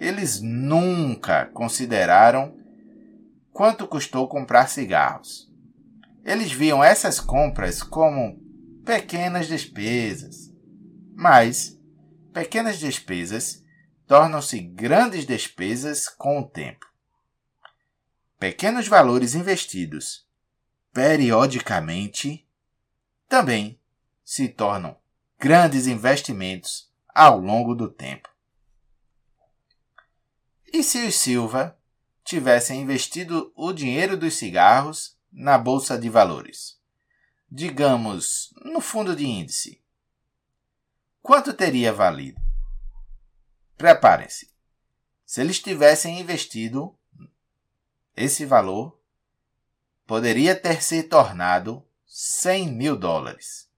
eles nunca consideraram quanto custou comprar cigarros. Eles viam essas compras como pequenas despesas. Mas pequenas despesas tornam-se grandes despesas com o tempo. Pequenos valores investidos periodicamente também se tornam grandes investimentos ao longo do tempo. E se os Silva tivessem investido o dinheiro dos cigarros na bolsa de valores? Digamos, no fundo de índice. Quanto teria valido? Preparem-se. Se eles tivessem investido esse valor, poderia ter se tornado 100 mil dólares.